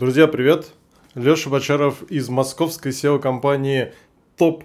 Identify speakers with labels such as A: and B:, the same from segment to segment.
A: Друзья, привет! Леша Бочаров из московской SEO-компании Top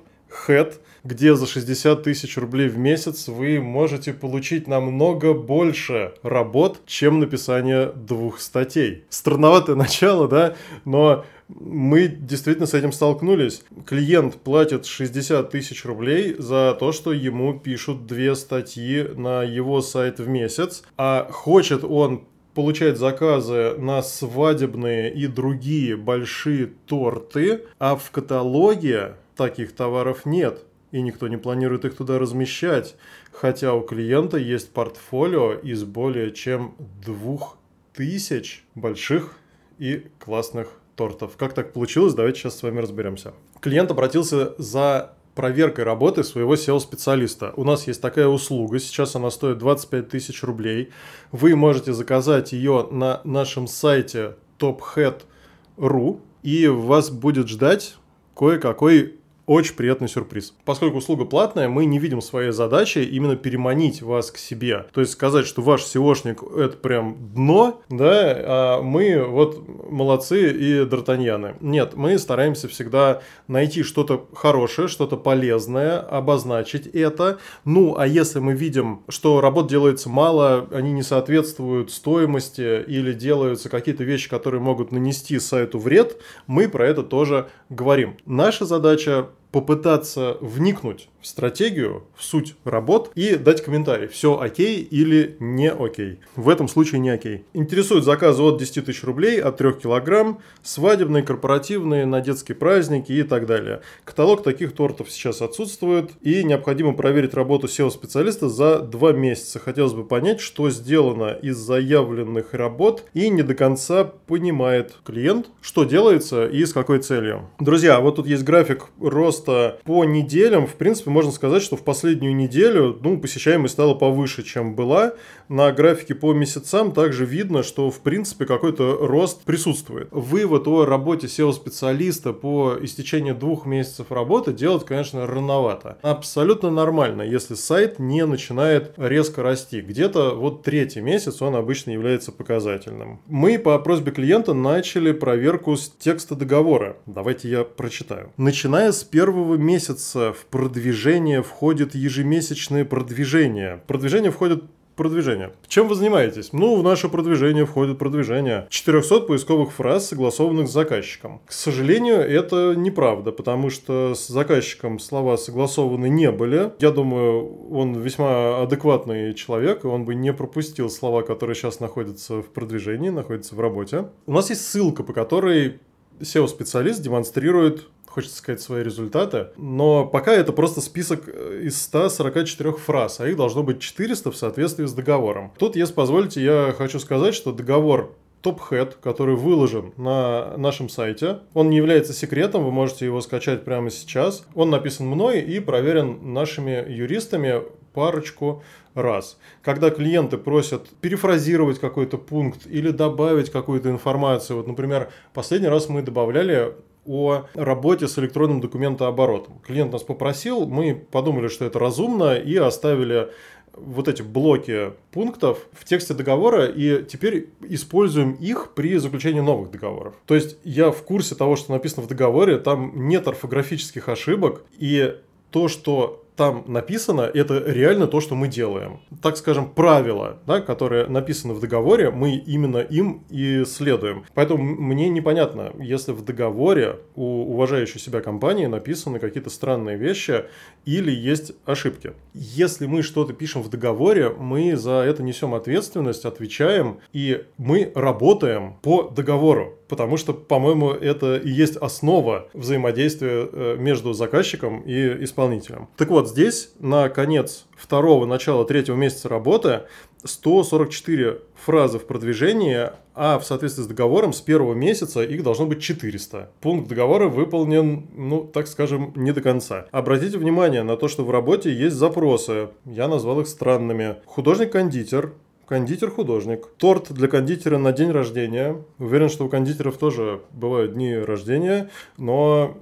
A: Head, где за 60 тысяч рублей в месяц вы можете получить намного больше работ, чем написание двух статей. Странноватое начало, да? Но мы действительно с этим столкнулись. Клиент платит 60 тысяч рублей за то, что ему пишут две статьи на его сайт в месяц, а хочет он получать заказы на свадебные и другие большие торты, а в каталоге таких товаров нет. И никто не планирует их туда размещать. Хотя у клиента есть портфолио из более чем двух тысяч больших и классных тортов. Как так получилось, давайте сейчас с вами разберемся. Клиент обратился за проверкой работы своего SEO-специалиста. У нас есть такая услуга, сейчас она стоит 25 тысяч рублей. Вы можете заказать ее на нашем сайте tophead.ru и вас будет ждать кое-какой очень приятный сюрприз. Поскольку услуга платная, мы не видим своей задачи именно переманить вас к себе. То есть сказать, что ваш SEOшник это прям дно, да, а мы вот молодцы и д'Артаньяны. Нет, мы стараемся всегда найти что-то хорошее, что-то полезное, обозначить это. Ну, а если мы видим, что работ делается мало, они не соответствуют стоимости или делаются какие-то вещи, которые могут нанести сайту вред, мы про это тоже говорим. Наша задача попытаться вникнуть в стратегию, в суть работ и дать комментарий, все окей или не окей. В этом случае не окей. Интересуют заказы от 10 тысяч рублей, от 3 килограмм, свадебные, корпоративные, на детские праздники и так далее. Каталог таких тортов сейчас отсутствует и необходимо проверить работу SEO-специалиста за 2 месяца. Хотелось бы понять, что сделано из заявленных работ и не до конца понимает клиент, что делается и с какой целью. Друзья, вот тут есть график роста по неделям. В принципе, можно сказать, что в последнюю неделю ну, посещаемость стала повыше, чем была. На графике по месяцам также видно, что в принципе какой-то рост присутствует. Вывод о работе SEO-специалиста по истечении двух месяцев работы делать, конечно, рановато. Абсолютно нормально, если сайт не начинает резко расти. Где-то вот третий месяц он обычно является показательным. Мы по просьбе клиента начали проверку с текста договора. Давайте я прочитаю. Начиная с первого месяца в продвижение входит ежемесячное продвижение. Продвижение входит продвижение. Чем вы занимаетесь? Ну, в наше продвижение входит продвижение 400 поисковых фраз, согласованных с заказчиком. К сожалению, это неправда, потому что с заказчиком слова согласованы не были. Я думаю, он весьма адекватный человек, и он бы не пропустил слова, которые сейчас находятся в продвижении, находятся в работе. У нас есть ссылка, по которой SEO-специалист демонстрирует хочется сказать свои результаты. Но пока это просто список э, из 144 фраз, а их должно быть 400 в соответствии с договором. Тут, если позволите, я хочу сказать, что договор TopHead, который выложен на нашем сайте. Он не является секретом, вы можете его скачать прямо сейчас. Он написан мной и проверен нашими юристами парочку раз. Когда клиенты просят перефразировать какой-то пункт или добавить какую-то информацию, вот, например, последний раз мы добавляли о работе с электронным документооборотом. Клиент нас попросил, мы подумали, что это разумно и оставили вот эти блоки пунктов в тексте договора и теперь используем их при заключении новых договоров. То есть я в курсе того, что написано в договоре, там нет орфографических ошибок и то, что там написано, это реально то, что мы делаем. Так скажем, правила, да, которые написаны в договоре, мы именно им и следуем. Поэтому мне непонятно, если в договоре у уважающей себя компании написаны какие-то странные вещи или есть ошибки. Если мы что-то пишем в договоре, мы за это несем ответственность, отвечаем, и мы работаем по договору. Потому что, по-моему, это и есть основа взаимодействия э, между заказчиком и исполнителем. Так вот, здесь на конец второго, начала третьего месяца работы 144 фразы в продвижении, а в соответствии с договором с первого месяца их должно быть 400. Пункт договора выполнен, ну, так скажем, не до конца. Обратите внимание на то, что в работе есть запросы. Я назвал их странными. Художник-кондитер Кондитер-художник. Торт для кондитера на день рождения. Уверен, что у кондитеров тоже бывают дни рождения, но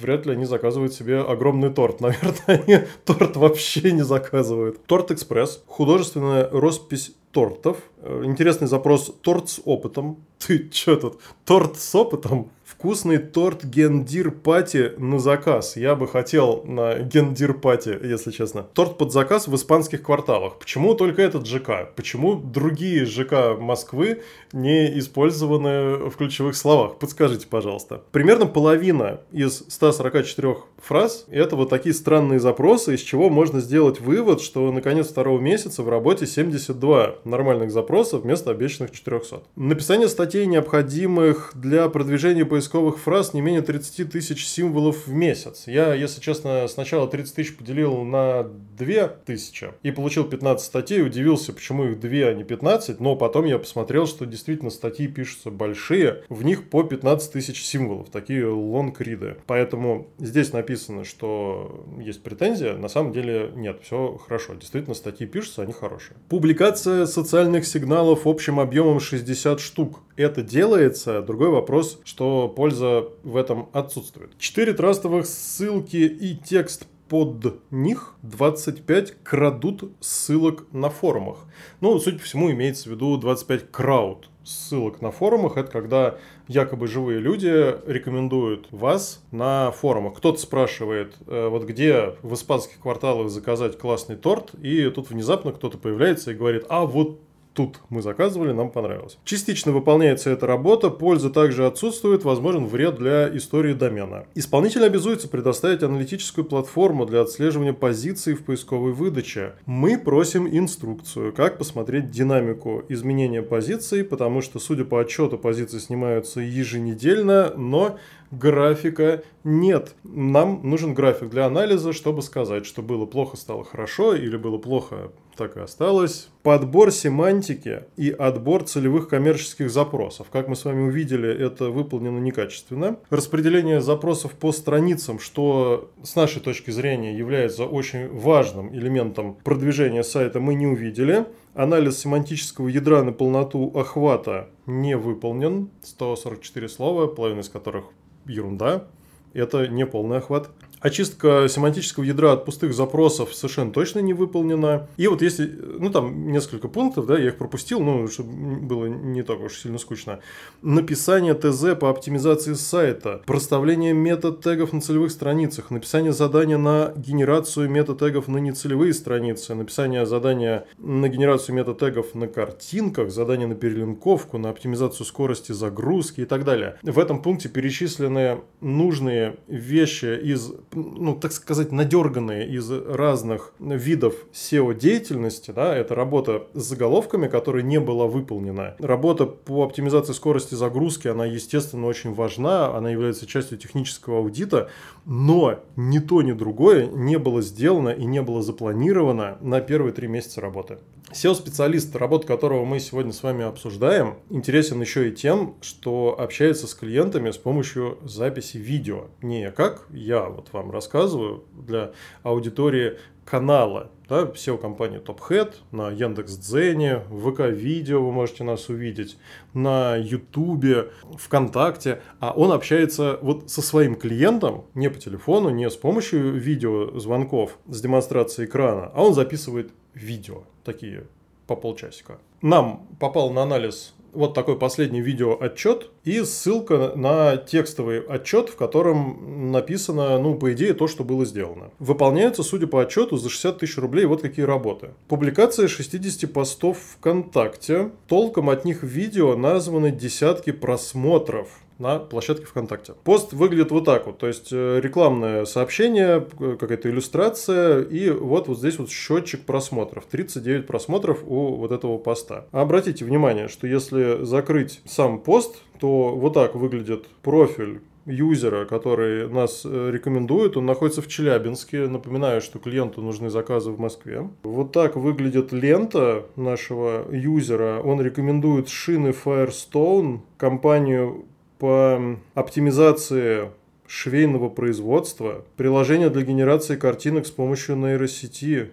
A: вряд ли они заказывают себе огромный торт. Наверное, они торт вообще не заказывают. Торт-экспресс. Художественная роспись тортов Э, интересный запрос торт с опытом. Ты что тут? Торт с опытом? Вкусный торт гендир пати на заказ. Я бы хотел на гендир пати, если честно. Торт под заказ в испанских кварталах. Почему только этот ЖК? Почему другие ЖК Москвы не использованы в ключевых словах? Подскажите, пожалуйста. Примерно половина из 144 фраз – это вот такие странные запросы, из чего можно сделать вывод, что на конец второго месяца в работе 72 нормальных запросов вместо обещанных 400. Написание статей, необходимых для продвижения поиска поисковых фраз не менее 30 тысяч символов в месяц. Я, если честно, сначала 30 тысяч поделил на 2 тысячи и получил 15 статей. Удивился, почему их 2, а не 15. Но потом я посмотрел, что действительно статьи пишутся большие. В них по 15 тысяч символов. Такие лонгриды. Поэтому здесь написано, что есть претензия. На самом деле нет, все хорошо. Действительно, статьи пишутся, они хорошие. Публикация социальных сигналов общим объемом 60 штук. Это делается. Другой вопрос, что польза в этом отсутствует. 4 трастовых ссылки и текст под них 25 крадут ссылок на форумах. Ну, судя по всему, имеется в виду 25 крауд ссылок на форумах. Это когда якобы живые люди рекомендуют вас на форумах. Кто-то спрашивает, э, вот где в испанских кварталах заказать классный торт, и тут внезапно кто-то появляется и говорит, а вот тут мы заказывали, нам понравилось. Частично выполняется эта работа, польза также отсутствует, возможен вред для истории домена. Исполнитель обязуется предоставить аналитическую платформу для отслеживания позиций в поисковой выдаче. Мы просим инструкцию, как посмотреть динамику изменения позиций, потому что, судя по отчету, позиции снимаются еженедельно, но графика нет. Нам нужен график для анализа, чтобы сказать, что было плохо, стало хорошо, или было плохо, так и осталось. Подбор семантики и отбор целевых коммерческих запросов. Как мы с вами увидели, это выполнено некачественно. Распределение запросов по страницам, что с нашей точки зрения является очень важным элементом продвижения сайта, мы не увидели. Анализ семантического ядра на полноту охвата не выполнен. 144 слова, половина из которых ерунда. Это не полный охват. Очистка семантического ядра от пустых запросов совершенно точно не выполнена. И вот если, ну там несколько пунктов, да, я их пропустил, ну, чтобы было не так уж сильно скучно. Написание ТЗ по оптимизации сайта, проставление мета-тегов на целевых страницах, написание задания на генерацию мета-тегов на нецелевые страницы, написание задания на генерацию мета-тегов на картинках, задание на перелинковку, на оптимизацию скорости загрузки и так далее. В этом пункте перечислены нужные вещи из ну, так сказать, надерганные из разных видов SEO-деятельности, да, это работа с заголовками, которая не была выполнена. Работа по оптимизации скорости загрузки, она, естественно, очень важна, она является частью технического аудита, но ни то, ни другое не было сделано и не было запланировано на первые три месяца работы. SEO-специалист, работу которого мы сегодня с вами обсуждаем, интересен еще и тем, что общается с клиентами с помощью записи видео. Не как я вот вам рассказываю для аудитории канала, да, SEO-компании TopHead, на Яндекс.Дзене, в ВК-видео вы можете нас увидеть, на Ютубе, ВКонтакте, а он общается вот со своим клиентом, не по телефону, не с помощью видеозвонков с демонстрацией экрана, а он записывает видео, такие по полчасика. Нам попал на анализ вот такой последний видео отчет и ссылка на текстовый отчет, в котором написано, ну, по идее, то, что было сделано. Выполняется, судя по отчету, за 60 тысяч рублей вот какие работы. Публикация 60 постов ВКонтакте. Толком от них видео названы десятки просмотров на площадке ВКонтакте. Пост выглядит вот так вот, то есть э, рекламное сообщение, какая-то иллюстрация, и вот вот здесь вот счетчик просмотров, 39 просмотров у вот этого поста. Обратите внимание, что если закрыть сам пост, то вот так выглядит профиль юзера, который нас э, рекомендует. Он находится в Челябинске. Напоминаю, что клиенту нужны заказы в Москве. Вот так выглядит лента нашего юзера. Он рекомендует шины Firestone, компанию по оптимизации швейного производства, приложения для генерации картинок с помощью нейросети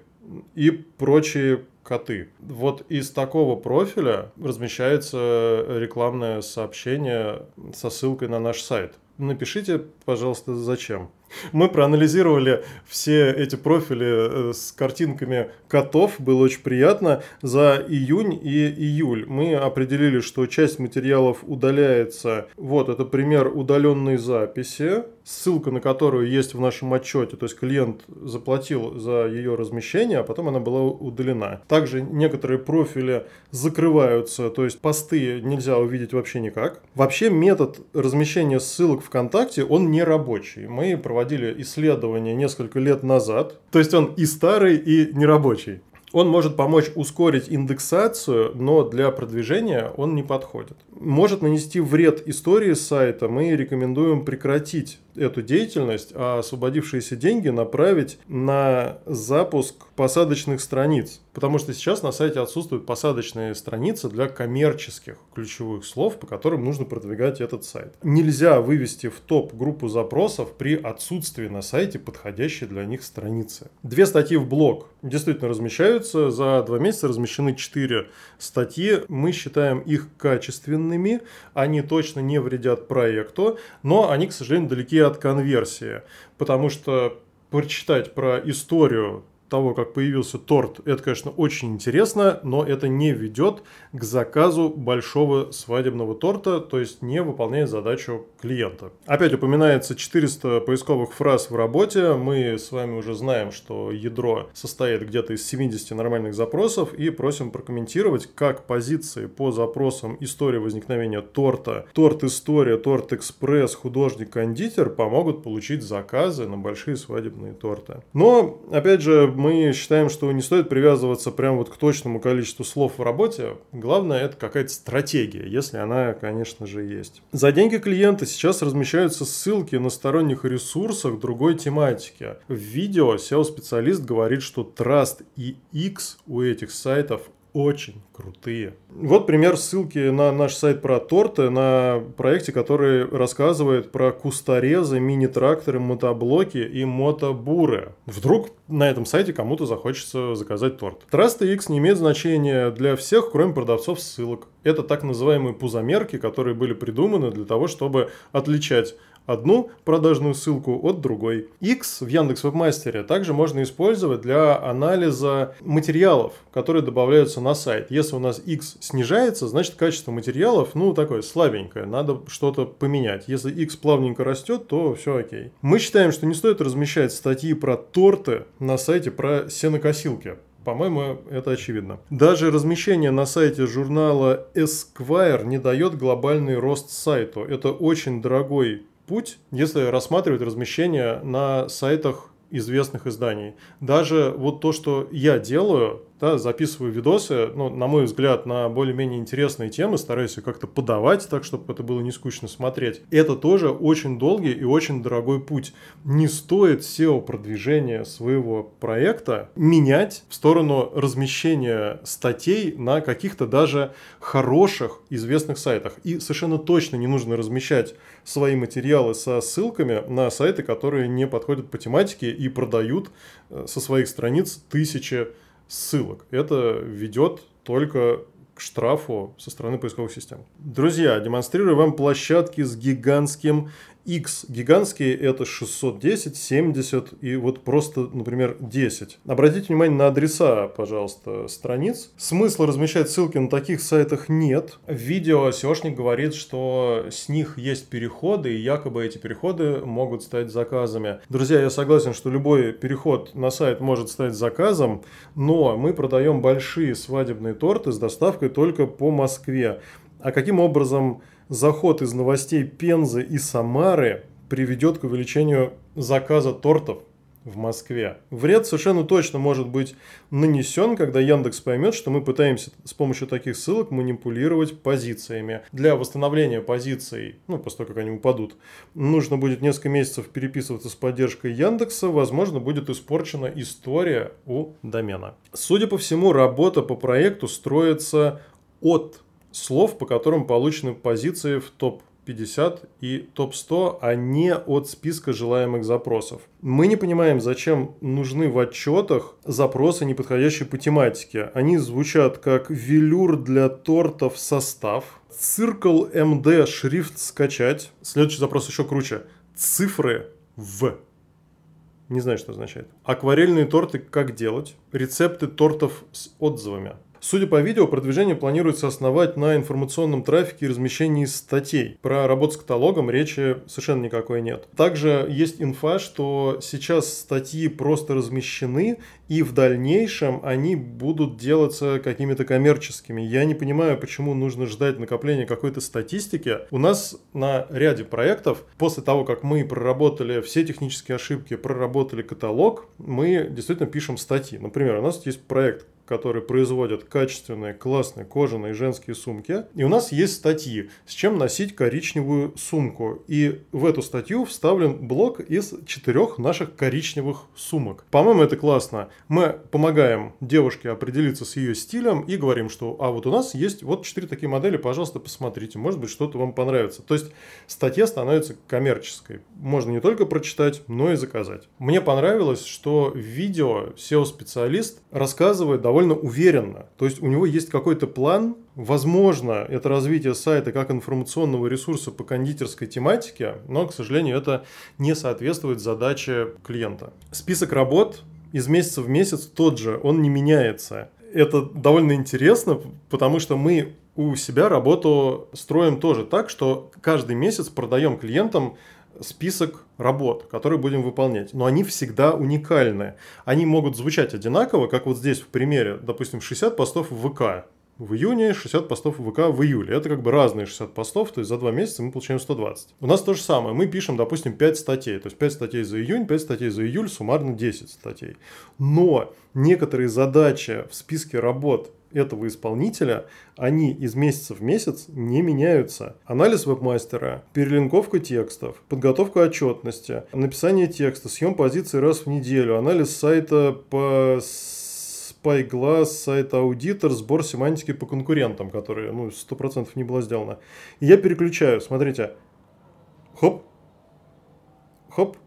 A: и прочие коты. Вот из такого профиля размещается рекламное сообщение со ссылкой на наш сайт. Напишите, пожалуйста, зачем. Мы проанализировали все эти профили э, с картинками котов, было очень приятно. За июнь и июль мы определили, что часть материалов удаляется. Вот, это пример удаленной записи ссылка на которую есть в нашем отчете, то есть клиент заплатил за ее размещение, а потом она была удалена. Также некоторые профили закрываются, то есть посты нельзя увидеть вообще никак. Вообще метод размещения ссылок ВКонтакте, он не рабочий. Мы проводили исследование несколько лет назад, то есть он и старый, и нерабочий. Он может помочь ускорить индексацию, но для продвижения он не подходит. Может нанести вред истории сайта. Мы рекомендуем прекратить эту деятельность, а освободившиеся деньги направить на запуск посадочных страниц. Потому что сейчас на сайте отсутствуют посадочные страницы для коммерческих ключевых слов, по которым нужно продвигать этот сайт. Нельзя вывести в топ группу запросов при отсутствии на сайте подходящей для них страницы. Две статьи в блог действительно размещаются. За два месяца размещены четыре статьи. Мы считаем их качественными. Они точно не вредят проекту, но они, к сожалению, далеки от конверсии. Потому что прочитать про историю того, как появился торт, это, конечно, очень интересно, но это не ведет к заказу большого свадебного торта, то есть не выполняет задачу клиента. Опять упоминается 400 поисковых фраз в работе. Мы с вами уже знаем, что ядро состоит где-то из 70 нормальных запросов и просим прокомментировать, как позиции по запросам история возникновения торта, торт-история, торт-экспресс, художник-кондитер помогут получить заказы на большие свадебные торты. Но, опять же, мы считаем, что не стоит привязываться прям вот к точному количеству слов в работе. Главное, это какая-то стратегия, если она, конечно же, есть. За деньги клиента сейчас размещаются ссылки на сторонних ресурсах другой тематики. В видео SEO-специалист говорит, что Trust и X у этих сайтов очень крутые. Вот пример ссылки на наш сайт про торты, на проекте, который рассказывает про кусторезы, мини-тракторы, мотоблоки и мотобуры. Вдруг на этом сайте кому-то захочется заказать торт. Trust X не имеет значения для всех, кроме продавцов ссылок. Это так называемые пузомерки, которые были придуманы для того, чтобы отличать одну продажную ссылку от другой. X в Яндекс Вебмастере также можно использовать для анализа материалов, которые добавляются на сайт. Если у нас X снижается, значит качество материалов, ну, такое слабенькое, надо что-то поменять. Если X плавненько растет, то все окей. Мы считаем, что не стоит размещать статьи про торты на сайте про сенокосилки. По-моему, это очевидно. Даже размещение на сайте журнала Esquire не дает глобальный рост сайту. Это очень дорогой путь, если рассматривать размещение на сайтах известных изданий. Даже вот то, что я делаю, да, записываю видосы, ну, на мой взгляд, на более-менее интересные темы, стараюсь как-то подавать так, чтобы это было не скучно смотреть. Это тоже очень долгий и очень дорогой путь. Не стоит SEO-продвижение своего проекта менять в сторону размещения статей на каких-то даже хороших известных сайтах. И совершенно точно не нужно размещать свои материалы со ссылками на сайты, которые не подходят по тематике и продают э, со своих страниц тысячи ссылок. Это ведет только к штрафу со стороны поисковых систем. Друзья, демонстрирую вам площадки с гигантским X гигантские это 610, 70 и вот просто, например, 10. Обратите внимание на адреса, пожалуйста, страниц. Смысла размещать ссылки на таких сайтах нет. В видео SEOшник говорит, что с них есть переходы, и якобы эти переходы могут стать заказами. Друзья, я согласен, что любой переход на сайт может стать заказом, но мы продаем большие свадебные торты с доставкой только по Москве. А каким образом заход из новостей Пензы и Самары приведет к увеличению заказа тортов в Москве. Вред совершенно точно может быть нанесен, когда Яндекс поймет, что мы пытаемся с помощью таких ссылок манипулировать позициями. Для восстановления позиций, ну, после того, как они упадут, нужно будет несколько месяцев переписываться с поддержкой Яндекса, возможно, будет испорчена история у домена. Судя по всему, работа по проекту строится от слов, по которым получены позиции в топ-50 и топ-100, а не от списка желаемых запросов. Мы не понимаем, зачем нужны в отчетах запросы, не подходящие по тематике. Они звучат как велюр для тортов состав, циркл МД шрифт скачать. Следующий запрос еще круче. Цифры в Не знаю, что означает. Акварельные торты как делать? Рецепты тортов с отзывами. Судя по видео, продвижение планируется основать на информационном трафике и размещении статей. Про работу с каталогом речи совершенно никакой нет. Также есть инфа, что сейчас статьи просто размещены, и в дальнейшем они будут делаться какими-то коммерческими. Я не понимаю, почему нужно ждать накопления какой-то статистики. У нас на ряде проектов, после того, как мы проработали все технические ошибки, проработали каталог, мы действительно пишем статьи. Например, у нас есть проект которые производят качественные, классные кожаные женские сумки. И у нас есть статьи, с чем носить коричневую сумку. И в эту статью вставлен блок из четырех наших коричневых сумок. По-моему, это классно. Мы помогаем девушке определиться с ее стилем и говорим, что а вот у нас есть вот четыре такие модели, пожалуйста, посмотрите, может быть, что-то вам понравится. То есть статья становится коммерческой. Можно не только прочитать, но и заказать. Мне понравилось, что в видео SEO-специалист рассказывает довольно довольно уверенно. То есть у него есть какой-то план, Возможно, это развитие сайта как информационного ресурса по кондитерской тематике, но, к сожалению, это не соответствует задаче клиента. Список работ из месяца в месяц тот же, он не меняется. Это довольно интересно, потому что мы у себя работу строим тоже так, что каждый месяц продаем клиентам список работ, которые будем выполнять. Но они всегда уникальны. Они могут звучать одинаково, как вот здесь в примере, допустим, 60 постов в ВК в июне, 60 постов в ВК в июле. Это как бы разные 60 постов, то есть за два месяца мы получаем 120. У нас то же самое. Мы пишем, допустим, 5 статей. То есть 5 статей за июнь, 5 статей за июль, суммарно 10 статей. Но некоторые задачи в списке работ этого исполнителя, они из месяца в месяц не меняются. Анализ вебмастера, перелинковка текстов, подготовка отчетности, написание текста, съем позиции раз в неделю, анализ сайта по Spyglass, сайт аудитор, сбор семантики по конкурентам, которые, ну, 100% не было сделано. И я переключаю, смотрите, хоп, хоп,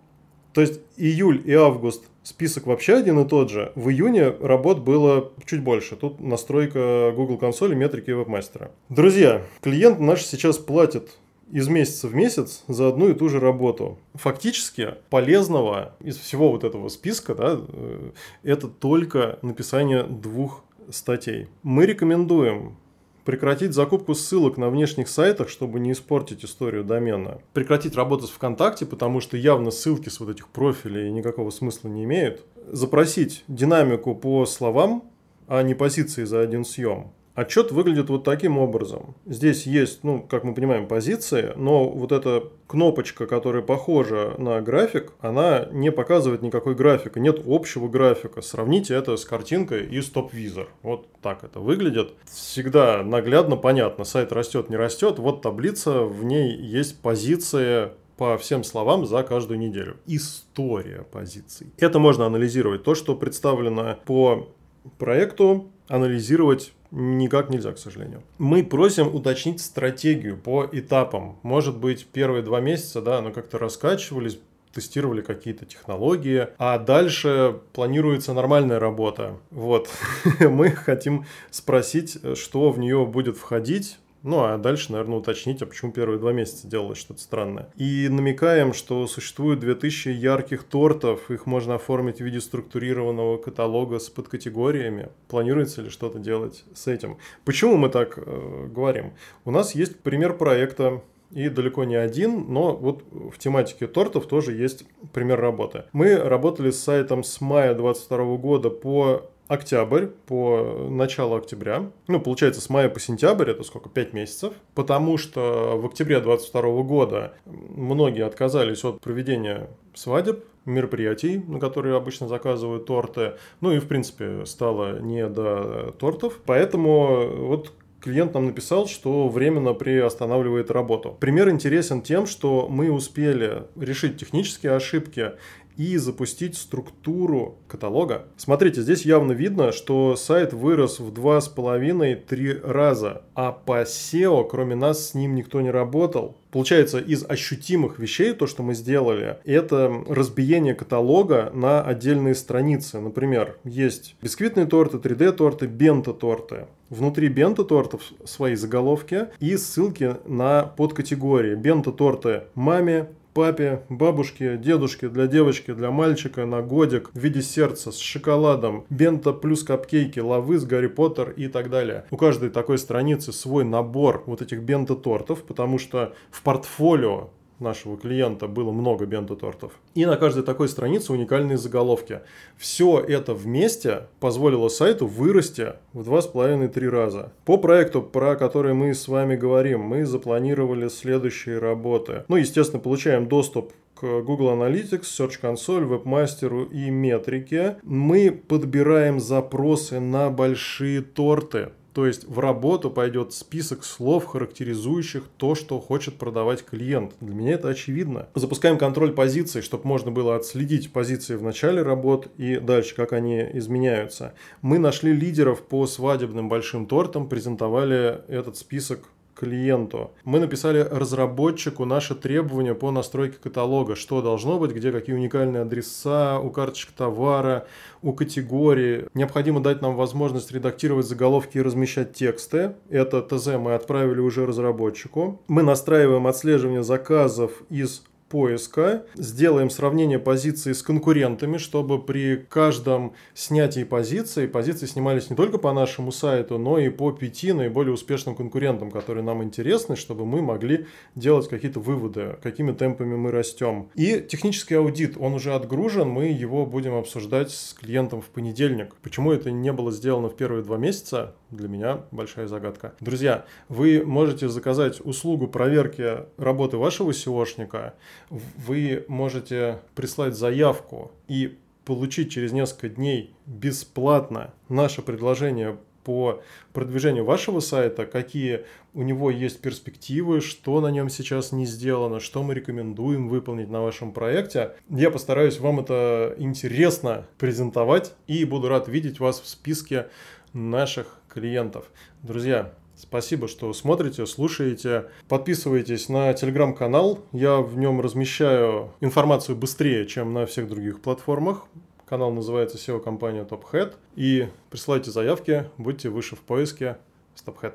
A: то есть июль и август список вообще один и тот же. В июне работ было чуть больше. Тут настройка Google консоли, метрики и вебмастера. Друзья, клиент наш сейчас платит из месяца в месяц за одну и ту же работу. Фактически полезного из всего вот этого списка да, э, это только написание двух статей. Мы рекомендуем прекратить закупку ссылок на внешних сайтах, чтобы не испортить историю домена. Прекратить работать с ВКонтакте, потому что явно ссылки с вот этих профилей никакого смысла не имеют. Запросить динамику по словам, а не позиции за один съем. Отчет выглядит вот таким образом. Здесь есть, ну, как мы понимаем, позиции, но вот эта кнопочка, которая похожа на график, она не показывает никакой графика, нет общего графика. Сравните это с картинкой из топ-визор. Вот так это выглядит. Всегда наглядно понятно, сайт растет, не растет. Вот таблица, в ней есть позиции по всем словам за каждую неделю. История позиций. Это можно анализировать. То, что представлено по проекту, анализировать никак нельзя, к сожалению. Мы просим уточнить стратегию по этапам. Может быть, первые два месяца, да, но как-то раскачивались, тестировали какие-то технологии, а дальше планируется нормальная работа. Вот. Мы хотим спросить, что в нее будет входить, ну, а дальше, наверное, уточнить, а почему первые два месяца делалось что-то странное. И намекаем, что существует 2000 ярких тортов, их можно оформить в виде структурированного каталога с подкатегориями. Планируется ли что-то делать с этим? Почему мы так э, говорим? У нас есть пример проекта, и далеко не один, но вот в тематике тортов тоже есть пример работы. Мы работали с сайтом с мая 2022 года по октябрь по начало октября. Ну, получается, с мая по сентябрь, это сколько, 5 месяцев. Потому что в октябре 2022 года многие отказались от проведения свадеб, мероприятий, на которые обычно заказывают торты. Ну и, в принципе, стало не до тортов. Поэтому вот клиент нам написал, что временно приостанавливает работу. Пример интересен тем, что мы успели решить технические ошибки и запустить структуру каталога. Смотрите, здесь явно видно, что сайт вырос в 2,5-3 раза, а по SEO, кроме нас, с ним никто не работал. Получается, из ощутимых вещей, то, что мы сделали, это разбиение каталога на отдельные страницы. Например, есть бисквитные торты, 3D-торты, бенто-торты. Внутри бенто-тортов свои заголовки и ссылки на подкатегории. Бенто-торты маме, папе, бабушке, дедушке, для девочки, для мальчика на годик в виде сердца с шоколадом, бента плюс капкейки, лавы с Гарри Поттер и так далее. У каждой такой страницы свой набор вот этих бента-тортов, потому что в портфолио нашего клиента было много бенто-тортов. И на каждой такой странице уникальные заголовки. Все это вместе позволило сайту вырасти в два с половиной три раза. По проекту, про который мы с вами говорим, мы запланировали следующие работы. Ну, естественно, получаем доступ к Google Analytics, Search Console, Webmaster и метрике. Мы подбираем запросы на большие торты. То есть в работу пойдет список слов, характеризующих то, что хочет продавать клиент. Для меня это очевидно. Запускаем контроль позиций, чтобы можно было отследить позиции в начале работ и дальше, как они изменяются. Мы нашли лидеров по свадебным большим тортам, презентовали этот список клиенту. Мы написали разработчику наши требования по настройке каталога, что должно быть, где какие уникальные адреса у карточек товара, у категории. Необходимо дать нам возможность редактировать заголовки и размещать тексты. Это ТЗ мы отправили уже разработчику. Мы настраиваем отслеживание заказов из поиска, сделаем сравнение позиций с конкурентами, чтобы при каждом снятии позиции, позиции снимались не только по нашему сайту, но и по пяти наиболее успешным конкурентам, которые нам интересны, чтобы мы могли делать какие-то выводы, какими темпами мы растем. И технический аудит, он уже отгружен, мы его будем обсуждать с клиентом в понедельник. Почему это не было сделано в первые два месяца, для меня большая загадка. Друзья, вы можете заказать услугу проверки работы вашего SEOшника, вы можете прислать заявку и получить через несколько дней бесплатно наше предложение по продвижению вашего сайта, какие у него есть перспективы, что на нем сейчас не сделано, что мы рекомендуем выполнить на вашем проекте. Я постараюсь вам это интересно презентовать и буду рад видеть вас в списке наших клиентов. Друзья, Спасибо, что смотрите, слушаете. Подписывайтесь на телеграм-канал. Я в нем размещаю информацию быстрее, чем на всех других платформах. Канал называется SEO-компания Top Head. И присылайте заявки, будьте выше в поиске с Top.